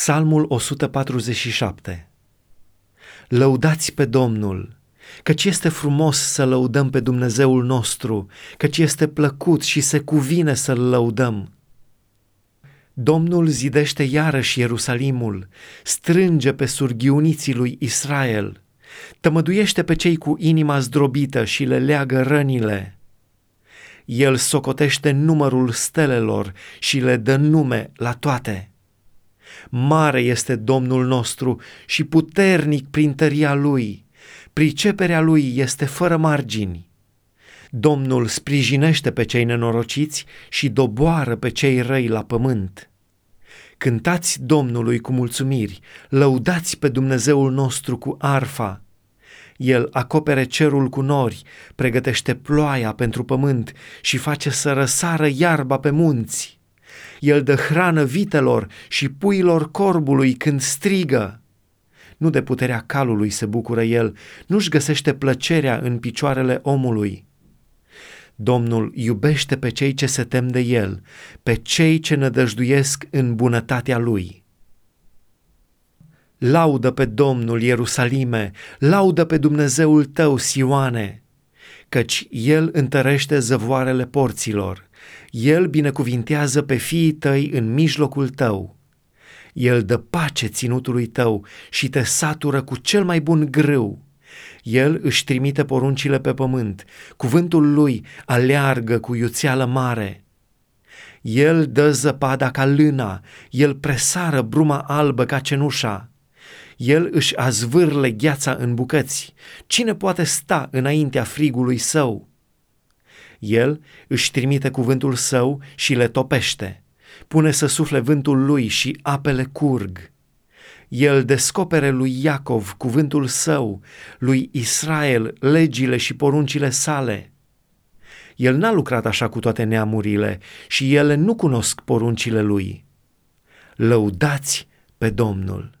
Psalmul 147 Lăudați pe Domnul, căci este frumos să lăudăm pe Dumnezeul nostru, căci este plăcut și se cuvine să-L lăudăm. Domnul zidește iarăși Ierusalimul, strânge pe surghiuniții lui Israel, tămăduiește pe cei cu inima zdrobită și le leagă rănile. El socotește numărul stelelor și le dă nume la toate. Mare este Domnul nostru și puternic prin tăria Lui. Priceperea Lui este fără margini. Domnul sprijinește pe cei nenorociți și doboară pe cei răi la pământ. Cântați Domnului cu mulțumiri, lăudați pe Dumnezeul nostru cu arfa. El acopere cerul cu nori, pregătește ploaia pentru pământ și face să răsară iarba pe munți. El dă hrană vitelor și puilor corbului când strigă. Nu de puterea calului se bucură el, nu-și găsește plăcerea în picioarele omului. Domnul iubește pe cei ce se tem de el, pe cei ce nădăjduiesc în bunătatea lui. Laudă pe Domnul Ierusalime, laudă pe Dumnezeul tău, Sioane, căci El întărește zăvoarele porților el binecuvintează pe fiii tăi în mijlocul tău. El dă pace ținutului tău și te satură cu cel mai bun grâu. El își trimite poruncile pe pământ, cuvântul lui aleargă cu iuțeală mare. El dă zăpada ca lâna, el presară bruma albă ca cenușa. El își azvârle gheața în bucăți. Cine poate sta înaintea frigului său? El își trimite cuvântul său și le topește. Pune să sufle vântul lui și apele curg. El descopere lui Iacov cuvântul său, lui Israel legile și poruncile sale. El n-a lucrat așa cu toate neamurile și ele nu cunosc poruncile lui. Lăudați pe Domnul!